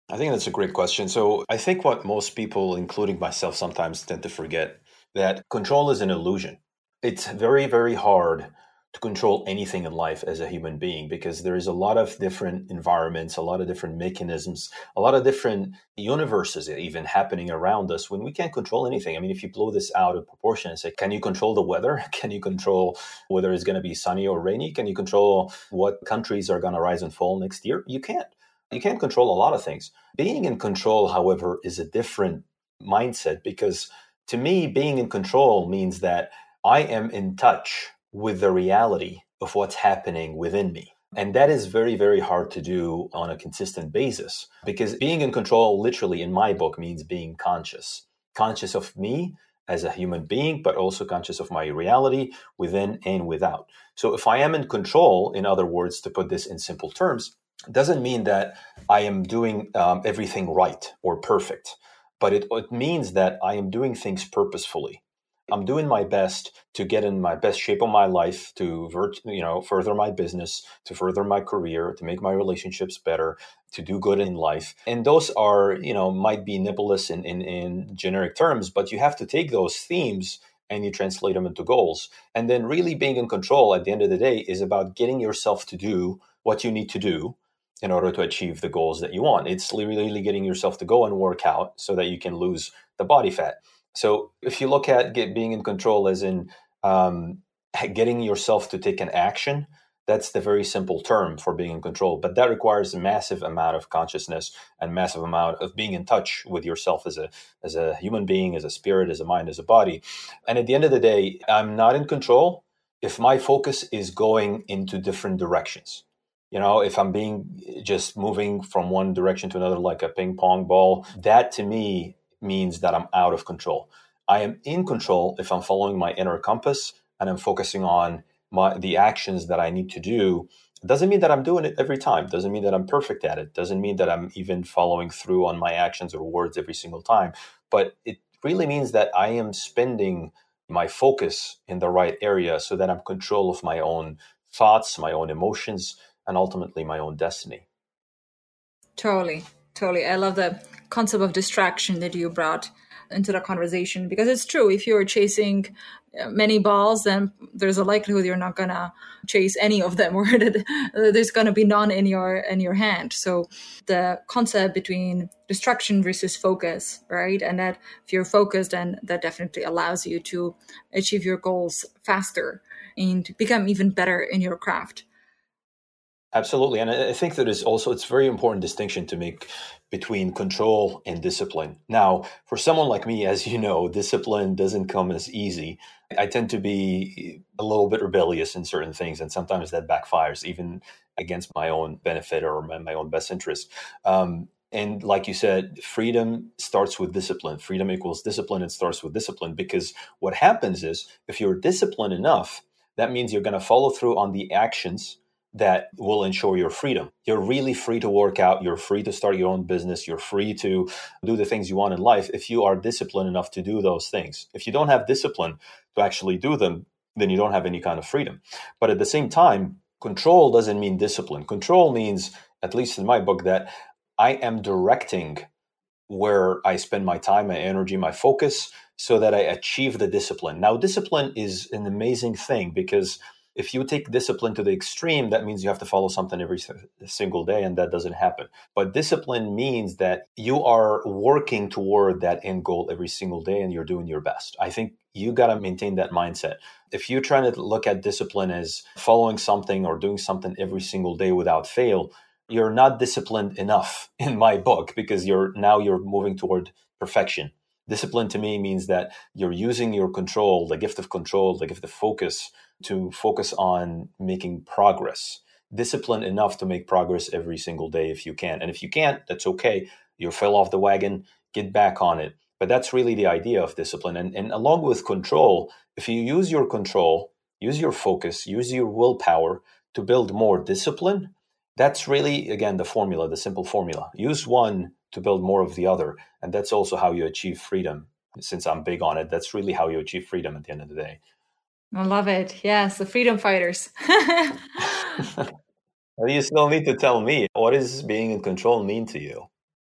I think that's a great question. So I think what most people, including myself, sometimes tend to forget that control is an illusion. It's very, very hard to control anything in life as a human being because there is a lot of different environments, a lot of different mechanisms, a lot of different universes even happening around us when we can't control anything. I mean, if you blow this out of proportion and say, can you control the weather? Can you control whether it's going to be sunny or rainy? Can you control what countries are going to rise and fall next year? You can't. You can't control a lot of things. Being in control, however, is a different mindset because to me, being in control means that I am in touch with the reality of what's happening within me. And that is very, very hard to do on a consistent basis because being in control, literally in my book, means being conscious. Conscious of me as a human being, but also conscious of my reality within and without. So if I am in control, in other words, to put this in simple terms, doesn't mean that I am doing um, everything right or perfect, but it, it means that I am doing things purposefully. I'm doing my best to get in my best shape of my life, to you know further my business, to further my career, to make my relationships better, to do good in life. And those are you know might be nebulous in, in, in generic terms, but you have to take those themes and you translate them into goals. And then really being in control at the end of the day is about getting yourself to do what you need to do in order to achieve the goals that you want. It's really getting yourself to go and work out so that you can lose the body fat. So if you look at get, being in control as in um, getting yourself to take an action, that's the very simple term for being in control. But that requires a massive amount of consciousness and massive amount of being in touch with yourself as a as a human being, as a spirit, as a mind, as a body. And at the end of the day, I'm not in control if my focus is going into different directions you know if i'm being just moving from one direction to another like a ping pong ball that to me means that i'm out of control. I am in control if i'm following my inner compass and i'm focusing on my the actions that i need to do. It doesn't mean that i'm doing it every time. It doesn't mean that i'm perfect at it. Doesn't mean that i'm even following through on my actions or words every single time. But it really means that i am spending my focus in the right area so that i'm control of my own thoughts my own emotions and ultimately my own destiny. Totally, totally. I love the concept of distraction that you brought into the conversation because it's true. If you're chasing uh, many balls, then there's a likelihood you're not gonna chase any of them, or that there's gonna be none in your in your hand. So the concept between distraction versus focus, right? And that if you're focused, then that definitely allows you to achieve your goals faster and become even better in your craft. Absolutely. And I think that is also it's very important distinction to make between control and discipline. Now, for someone like me, as you know, discipline doesn't come as easy. I tend to be a little bit rebellious in certain things, and sometimes that backfires, even against my own benefit or my, my own best interest. Um, and like you said, freedom starts with discipline. Freedom equals discipline. It starts with discipline because what happens is if you're disciplined enough, that means you're going to follow through on the actions that will ensure your freedom. You're really free to work out. You're free to start your own business. You're free to do the things you want in life if you are disciplined enough to do those things. If you don't have discipline to actually do them, then you don't have any kind of freedom. But at the same time, control doesn't mean discipline. Control means, at least in my book, that I am directing where I spend my time, my energy, my focus so that I achieve the discipline. Now, discipline is an amazing thing because if you take discipline to the extreme, that means you have to follow something every single day, and that doesn't happen. But discipline means that you are working toward that end goal every single day and you're doing your best. I think you got to maintain that mindset. If you're trying to look at discipline as following something or doing something every single day without fail, you're not disciplined enough in my book because you're now you're moving toward perfection. Discipline to me means that you're using your control, the gift of control, the gift of focus to focus on making progress. Discipline enough to make progress every single day if you can. And if you can't, that's okay. You fell off the wagon, get back on it. But that's really the idea of discipline. And, and along with control, if you use your control, use your focus, use your willpower to build more discipline, that's really, again, the formula, the simple formula. Use one to build more of the other. And that's also how you achieve freedom. Since I'm big on it, that's really how you achieve freedom at the end of the day. I love it. Yes, the freedom fighters. you still need to tell me what does being in control mean to you?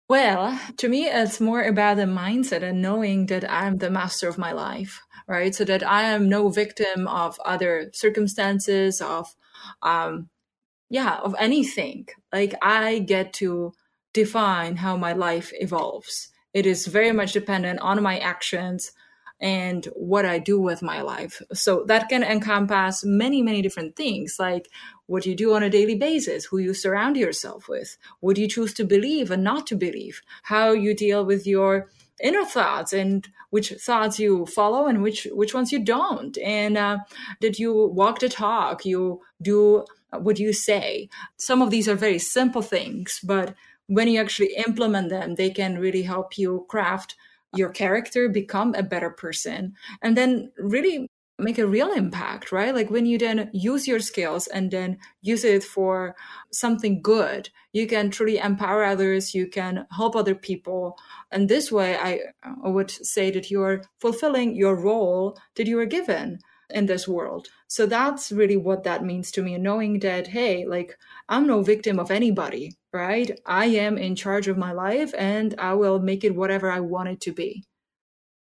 Well, to me, it's more about the mindset and knowing that I'm the master of my life, right? So that I am no victim of other circumstances, of, um, yeah, of anything. Like I get to define how my life evolves. It is very much dependent on my actions, and what I do with my life. So that can encompass many, many different things like what you do on a daily basis, who you surround yourself with, what you choose to believe and not to believe, how you deal with your inner thoughts and which thoughts you follow and which which ones you don't. And uh, that you walk the talk? You do what you say. Some of these are very simple things but when you actually implement them they can really help you craft your character, become a better person, and then really make a real impact, right? Like when you then use your skills and then use it for something good, you can truly empower others, you can help other people. And this way, I would say that you're fulfilling your role that you were given in this world. So that's really what that means to me. Knowing that, hey, like I'm no victim of anybody, right? I am in charge of my life and I will make it whatever I want it to be.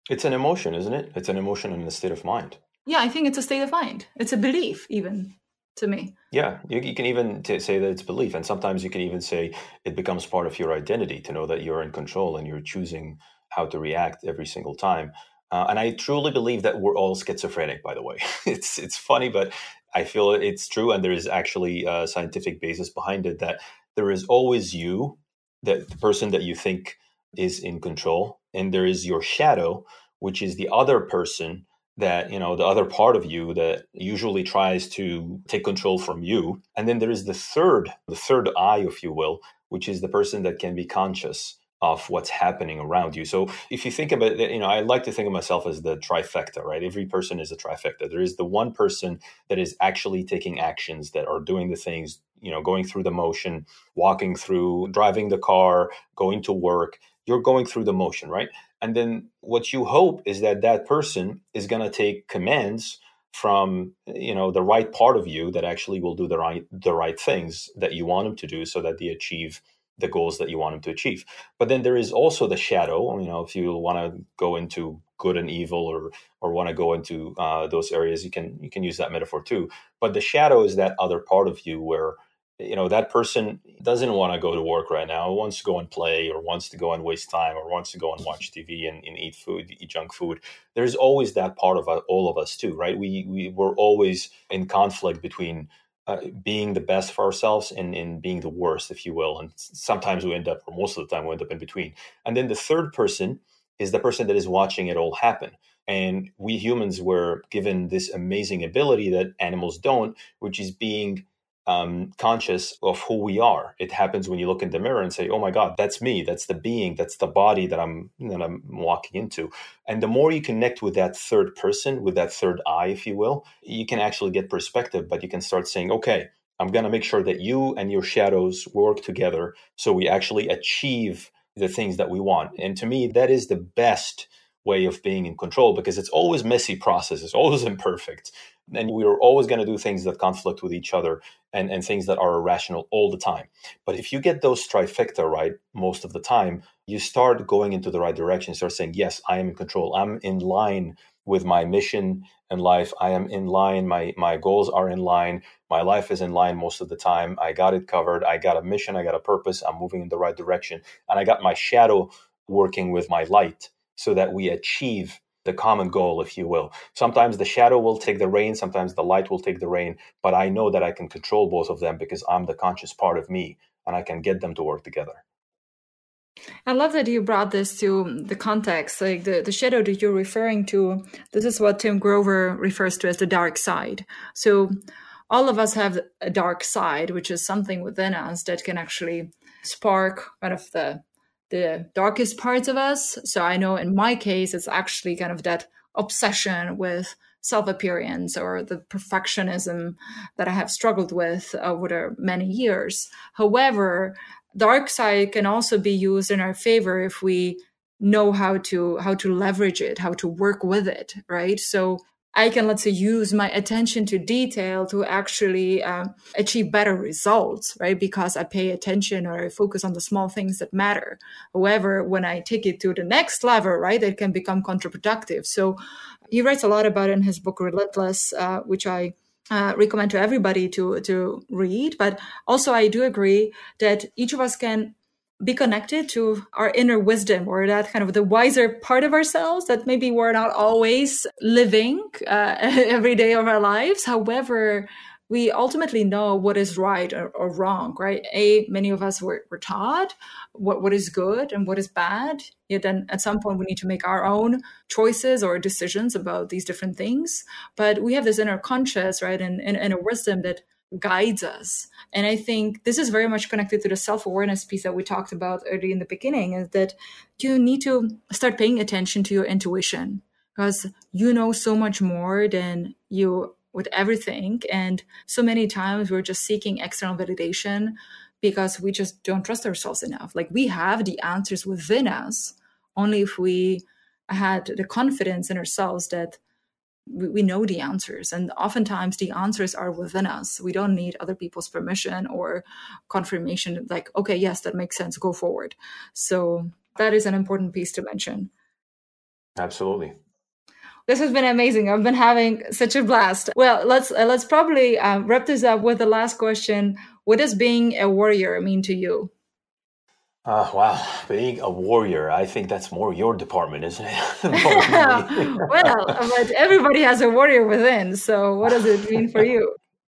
It's an emotion, isn't it? It's an emotion and a state of mind. Yeah, I think it's a state of mind. It's a belief, even to me. Yeah, you, you can even t- say that it's belief. And sometimes you can even say it becomes part of your identity to know that you're in control and you're choosing how to react every single time. Uh, and I truly believe that we're all schizophrenic, by the way. it's, it's funny, but I feel it's true. And there is actually a scientific basis behind it that there is always you, that the person that you think is in control, and there is your shadow, which is the other person that you know the other part of you that usually tries to take control from you and then there is the third the third eye if you will which is the person that can be conscious of what's happening around you. So if you think about it you know i like to think of myself as the trifecta right? Every person is a trifecta. There is the one person that is actually taking actions that are doing the things you know going through the motion walking through driving the car going to work. You're going through the motion, right? And then what you hope is that that person is going to take commands from you know the right part of you that actually will do the right the right things that you want them to do so that they achieve the goals that you want them to achieve. But then there is also the shadow you know if you want to go into good and evil or or want to go into uh, those areas you can you can use that metaphor too. But the shadow is that other part of you where you know that person doesn't want to go to work right now wants to go and play or wants to go and waste time or wants to go and watch tv and, and eat food eat junk food. There's always that part of all of us too right? We, we we're always in conflict between uh, being the best for ourselves and, and being the worst if you will. And sometimes we end up or most of the time we end up in between. And then the third person is the person that is watching it all happen. And we humans were given this amazing ability that animals don't which is being um, conscious of who we are. It happens when you look in the mirror and say, "Oh my God, that's me. That's the being. That's the body that I'm that I'm walking into." And the more you connect with that third person, with that third eye, if you will, you can actually get perspective. But you can start saying, "Okay, I'm going to make sure that you and your shadows work together, so we actually achieve the things that we want." And to me, that is the best way of being in control because it's always messy process it's always imperfect and we are always going to do things that conflict with each other and, and things that are irrational all the time. But if you get those trifecta right most of the time, you start going into the right direction. You start saying, Yes, I am in control. I'm in line with my mission in life. I am in line. My my goals are in line. My life is in line most of the time. I got it covered. I got a mission. I got a purpose. I'm moving in the right direction. And I got my shadow working with my light so that we achieve the common goal, if you will. Sometimes the shadow will take the rain, sometimes the light will take the rain, but I know that I can control both of them because I'm the conscious part of me and I can get them to work together. I love that you brought this to the context, like the, the shadow that you're referring to. This is what Tim Grover refers to as the dark side. So, all of us have a dark side, which is something within us that can actually spark kind of the the darkest parts of us. So I know in my case, it's actually kind of that obsession with self appearance or the perfectionism that I have struggled with over the many years. However, dark side can also be used in our favor if we know how to how to leverage it how to work with it right so I can, let's say, use my attention to detail to actually um, achieve better results, right? Because I pay attention or I focus on the small things that matter. However, when I take it to the next level, right, it can become counterproductive. So he writes a lot about it in his book Relentless, uh, which I uh, recommend to everybody to to read. But also, I do agree that each of us can be connected to our inner wisdom or that kind of the wiser part of ourselves that maybe we're not always living uh, every day of our lives. However, we ultimately know what is right or, or wrong, right? A, many of us were, were taught what, what is good and what is bad. Yet then at some point we need to make our own choices or decisions about these different things. But we have this inner conscious, right? And, and, and a wisdom that guides us. And I think this is very much connected to the self awareness piece that we talked about early in the beginning is that you need to start paying attention to your intuition. because you know so much more than you would ever think. And so many times we're just seeking external validation because we just don't trust ourselves enough. Like we have the answers within us, only if we had the confidence in ourselves that we, we know the answers. And oftentimes the answers are within us. We don't need other people's permission or confirmation, like, okay, yes, that makes sense, go forward. So that is an important piece to mention. Absolutely. This has been amazing. I've been having such a blast. Well, let's uh, let's probably uh, wrap this up with the last question. What does being a warrior mean to you? Uh, wow, being a warrior, I think that's more your department, isn't it? well, but everybody has a warrior within. So, what does it mean for you?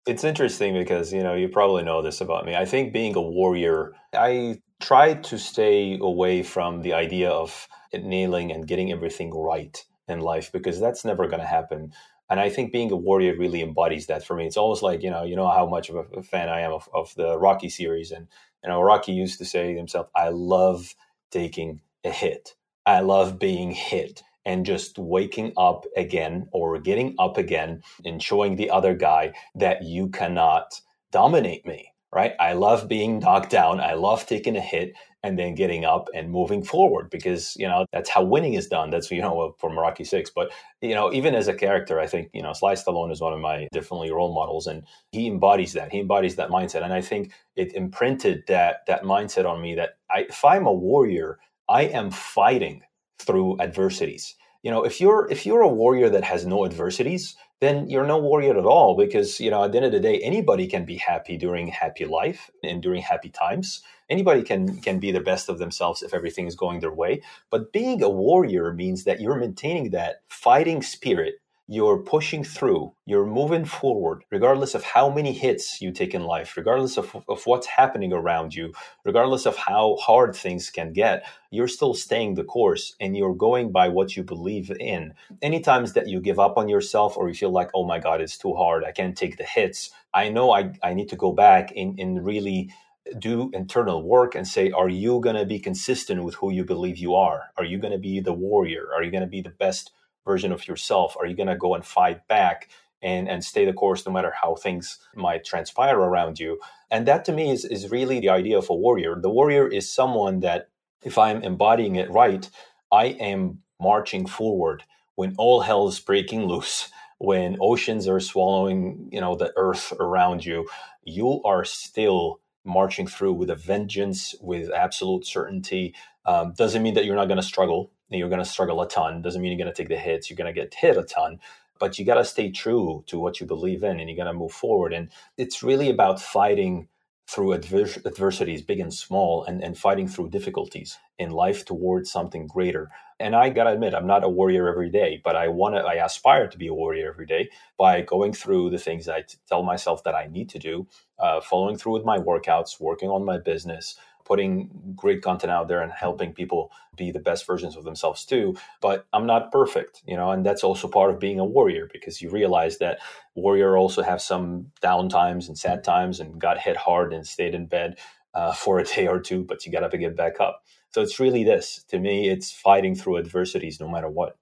It's interesting because, you know, you probably know this about me. I think being a warrior, I try to stay away from the idea of nailing and getting everything right in life because that's never going to happen. And I think being a warrior really embodies that for me. It's almost like, you know, you know how much of a fan I am of, of the Rocky series. And, you know, Rocky used to say to himself, I love taking a hit. I love being hit and just waking up again or getting up again and showing the other guy that you cannot dominate me right? I love being knocked down. I love taking a hit and then getting up and moving forward because, you know, that's how winning is done. That's, you know, from Rocky Six. But, you know, even as a character, I think, you know, Sly Stallone is one of my definitely role models and he embodies that. He embodies that mindset. And I think it imprinted that that mindset on me that I, if I'm a warrior, I am fighting through adversities you know if you're if you're a warrior that has no adversities then you're no warrior at all because you know at the end of the day anybody can be happy during happy life and during happy times. Anybody can can be the best of themselves if everything is going their way. But being a warrior means that you're maintaining that fighting spirit you're pushing through, you're moving forward, regardless of how many hits you take in life, regardless of, of what's happening around you, regardless of how hard things can get, you're still staying the course and you're going by what you believe in. Any times that you give up on yourself or you feel like, oh my God, it's too hard, I can't take the hits, I know I, I need to go back and, and really do internal work and say, are you going to be consistent with who you believe you are? Are you going to be the warrior? Are you going to be the best version of yourself? Are you going to go and fight back and, and stay the course no matter how things might transpire around you? And that to me is, is really the idea of a warrior. The warrior is someone that, if I'm embodying it right, I am marching forward when all hell is breaking loose when oceans are swallowing you know the earth around you you are still marching through with a vengeance with absolute certainty um, doesn't mean that you're not going to struggle you're going to struggle a ton. Doesn't mean you're going to take the hits. You're going to get hit a ton, but you got to stay true to what you believe in and you got to move forward. And it's really about fighting through adver- adversities, big and small, and, and fighting through difficulties in life towards something greater. And I gotta admit, I'm not a warrior every day, but I want to, I aspire to be a warrior every day by going through the things I t- tell myself that I need to do, uh, following through with my workouts, working on my business, putting great content out there and helping people be the best versions of themselves too. But I'm not perfect, you know, and that's also part of being a warrior because you realize that warrior also have some down times and sad times and got hit hard and stayed in bed uh, for a day or two, but you got to get back up. So it's really this to me, it's fighting through adversities no matter what.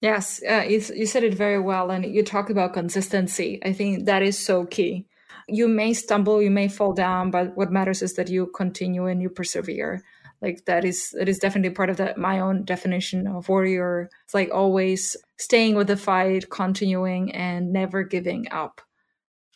Yes, uh, you, you said it very well. And you talk about consistency. I think that is so key you may stumble, you may fall down, but what matters is that you continue and you persevere. Like that is it is definitely part of that my own definition of warrior. It's like always staying with the fight, continuing and never giving up.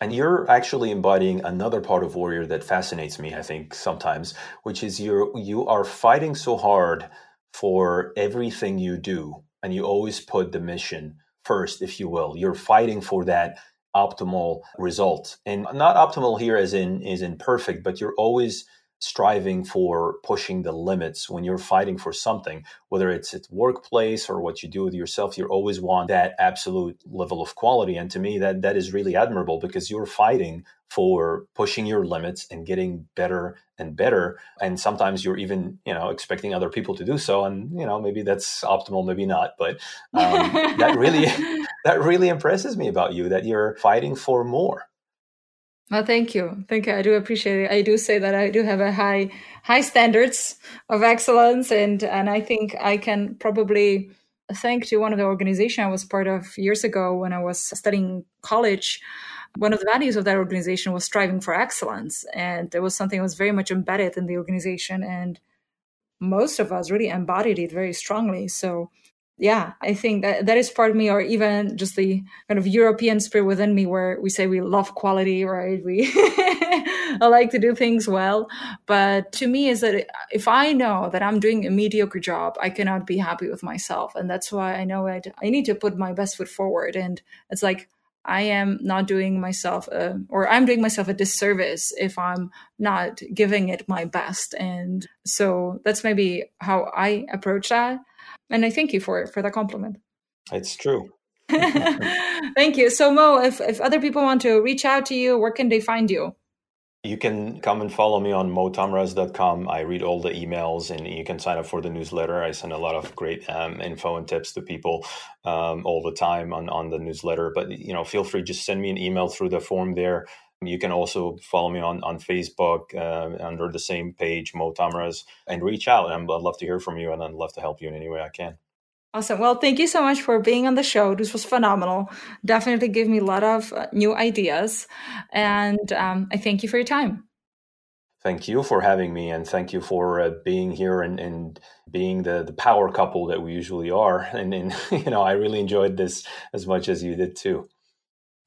And you're actually embodying another part of warrior that fascinates me, I think, sometimes, which is you're you are fighting so hard for everything you do, and you always put the mission first, if you will. You're fighting for that optimal result. And not optimal here as in is in perfect but you're always striving for pushing the limits when you're fighting for something whether it's at workplace or what you do with yourself you always want that absolute level of quality. And to me that that is really admirable because you're fighting for pushing your limits and getting better and better. And sometimes you're even you know expecting other people to do so. And you know maybe that's optimal maybe not. But um, that really that really impresses me about you that you're fighting for more well, thank you. Thank you. I do appreciate it. I do say that I do have a high high standards of excellence and and I think I can probably thank to one of the organization I was part of years ago when I was studying college. One of the values of that organization was striving for excellence. And there was something that was very much embedded in the organization. And most of us really embodied it very strongly. So yeah, I think that that is part of me, or even just the kind of European spirit within me, where we say we love quality, right? We I like to do things well, but to me, is that if I know that I'm doing a mediocre job, I cannot be happy with myself, and that's why I know it. I need to put my best foot forward, and it's like I am not doing myself, a, or I'm doing myself a disservice if I'm not giving it my best, and so that's maybe how I approach that and I thank you for for that compliment. It's true. thank you. So Mo, if if other people want to reach out to you, where can they find you? You can come and follow me on motamraz.com. I read all the emails and you can sign up for the newsletter. I send a lot of great um, info and tips to people um, all the time on, on the newsletter. But, you know, feel free, just send me an email through the form there. You can also follow me on, on Facebook uh, under the same page, Mo Tamraz, and reach out. And I'd love to hear from you and I'd love to help you in any way I can. Awesome. Well, thank you so much for being on the show. This was phenomenal. Definitely gave me a lot of uh, new ideas. And um, I thank you for your time. Thank you for having me, and thank you for uh, being here and, and being the, the power couple that we usually are. And, and you know, I really enjoyed this as much as you did too.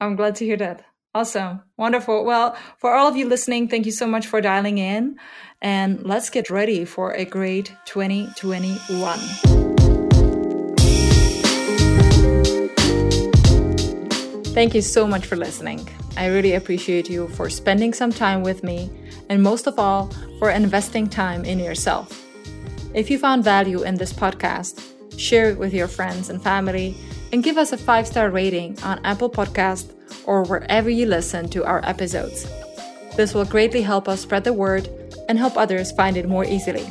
I'm glad to hear that. Awesome. Wonderful. Well, for all of you listening, thank you so much for dialing in. And let's get ready for a great 2021. Thank you so much for listening. I really appreciate you for spending some time with me, and most of all, for investing time in yourself. If you found value in this podcast, share it with your friends and family, and give us a five star rating on Apple Podcast or wherever you listen to our episodes. This will greatly help us spread the word and help others find it more easily.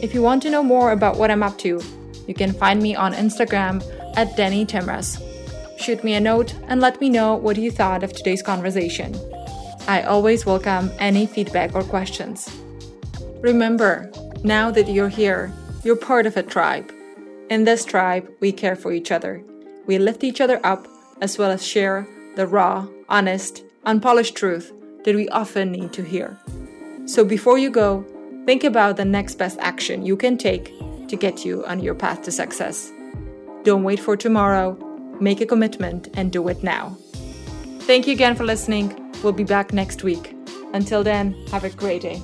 If you want to know more about what I'm up to, you can find me on Instagram at Danny Tamraz. Shoot me a note and let me know what you thought of today's conversation. I always welcome any feedback or questions. Remember, now that you're here, you're part of a tribe. In this tribe, we care for each other. We lift each other up as well as share the raw, honest, unpolished truth that we often need to hear. So before you go, think about the next best action you can take to get you on your path to success. Don't wait for tomorrow, make a commitment and do it now. Thank you again for listening. We'll be back next week. Until then, have a great day.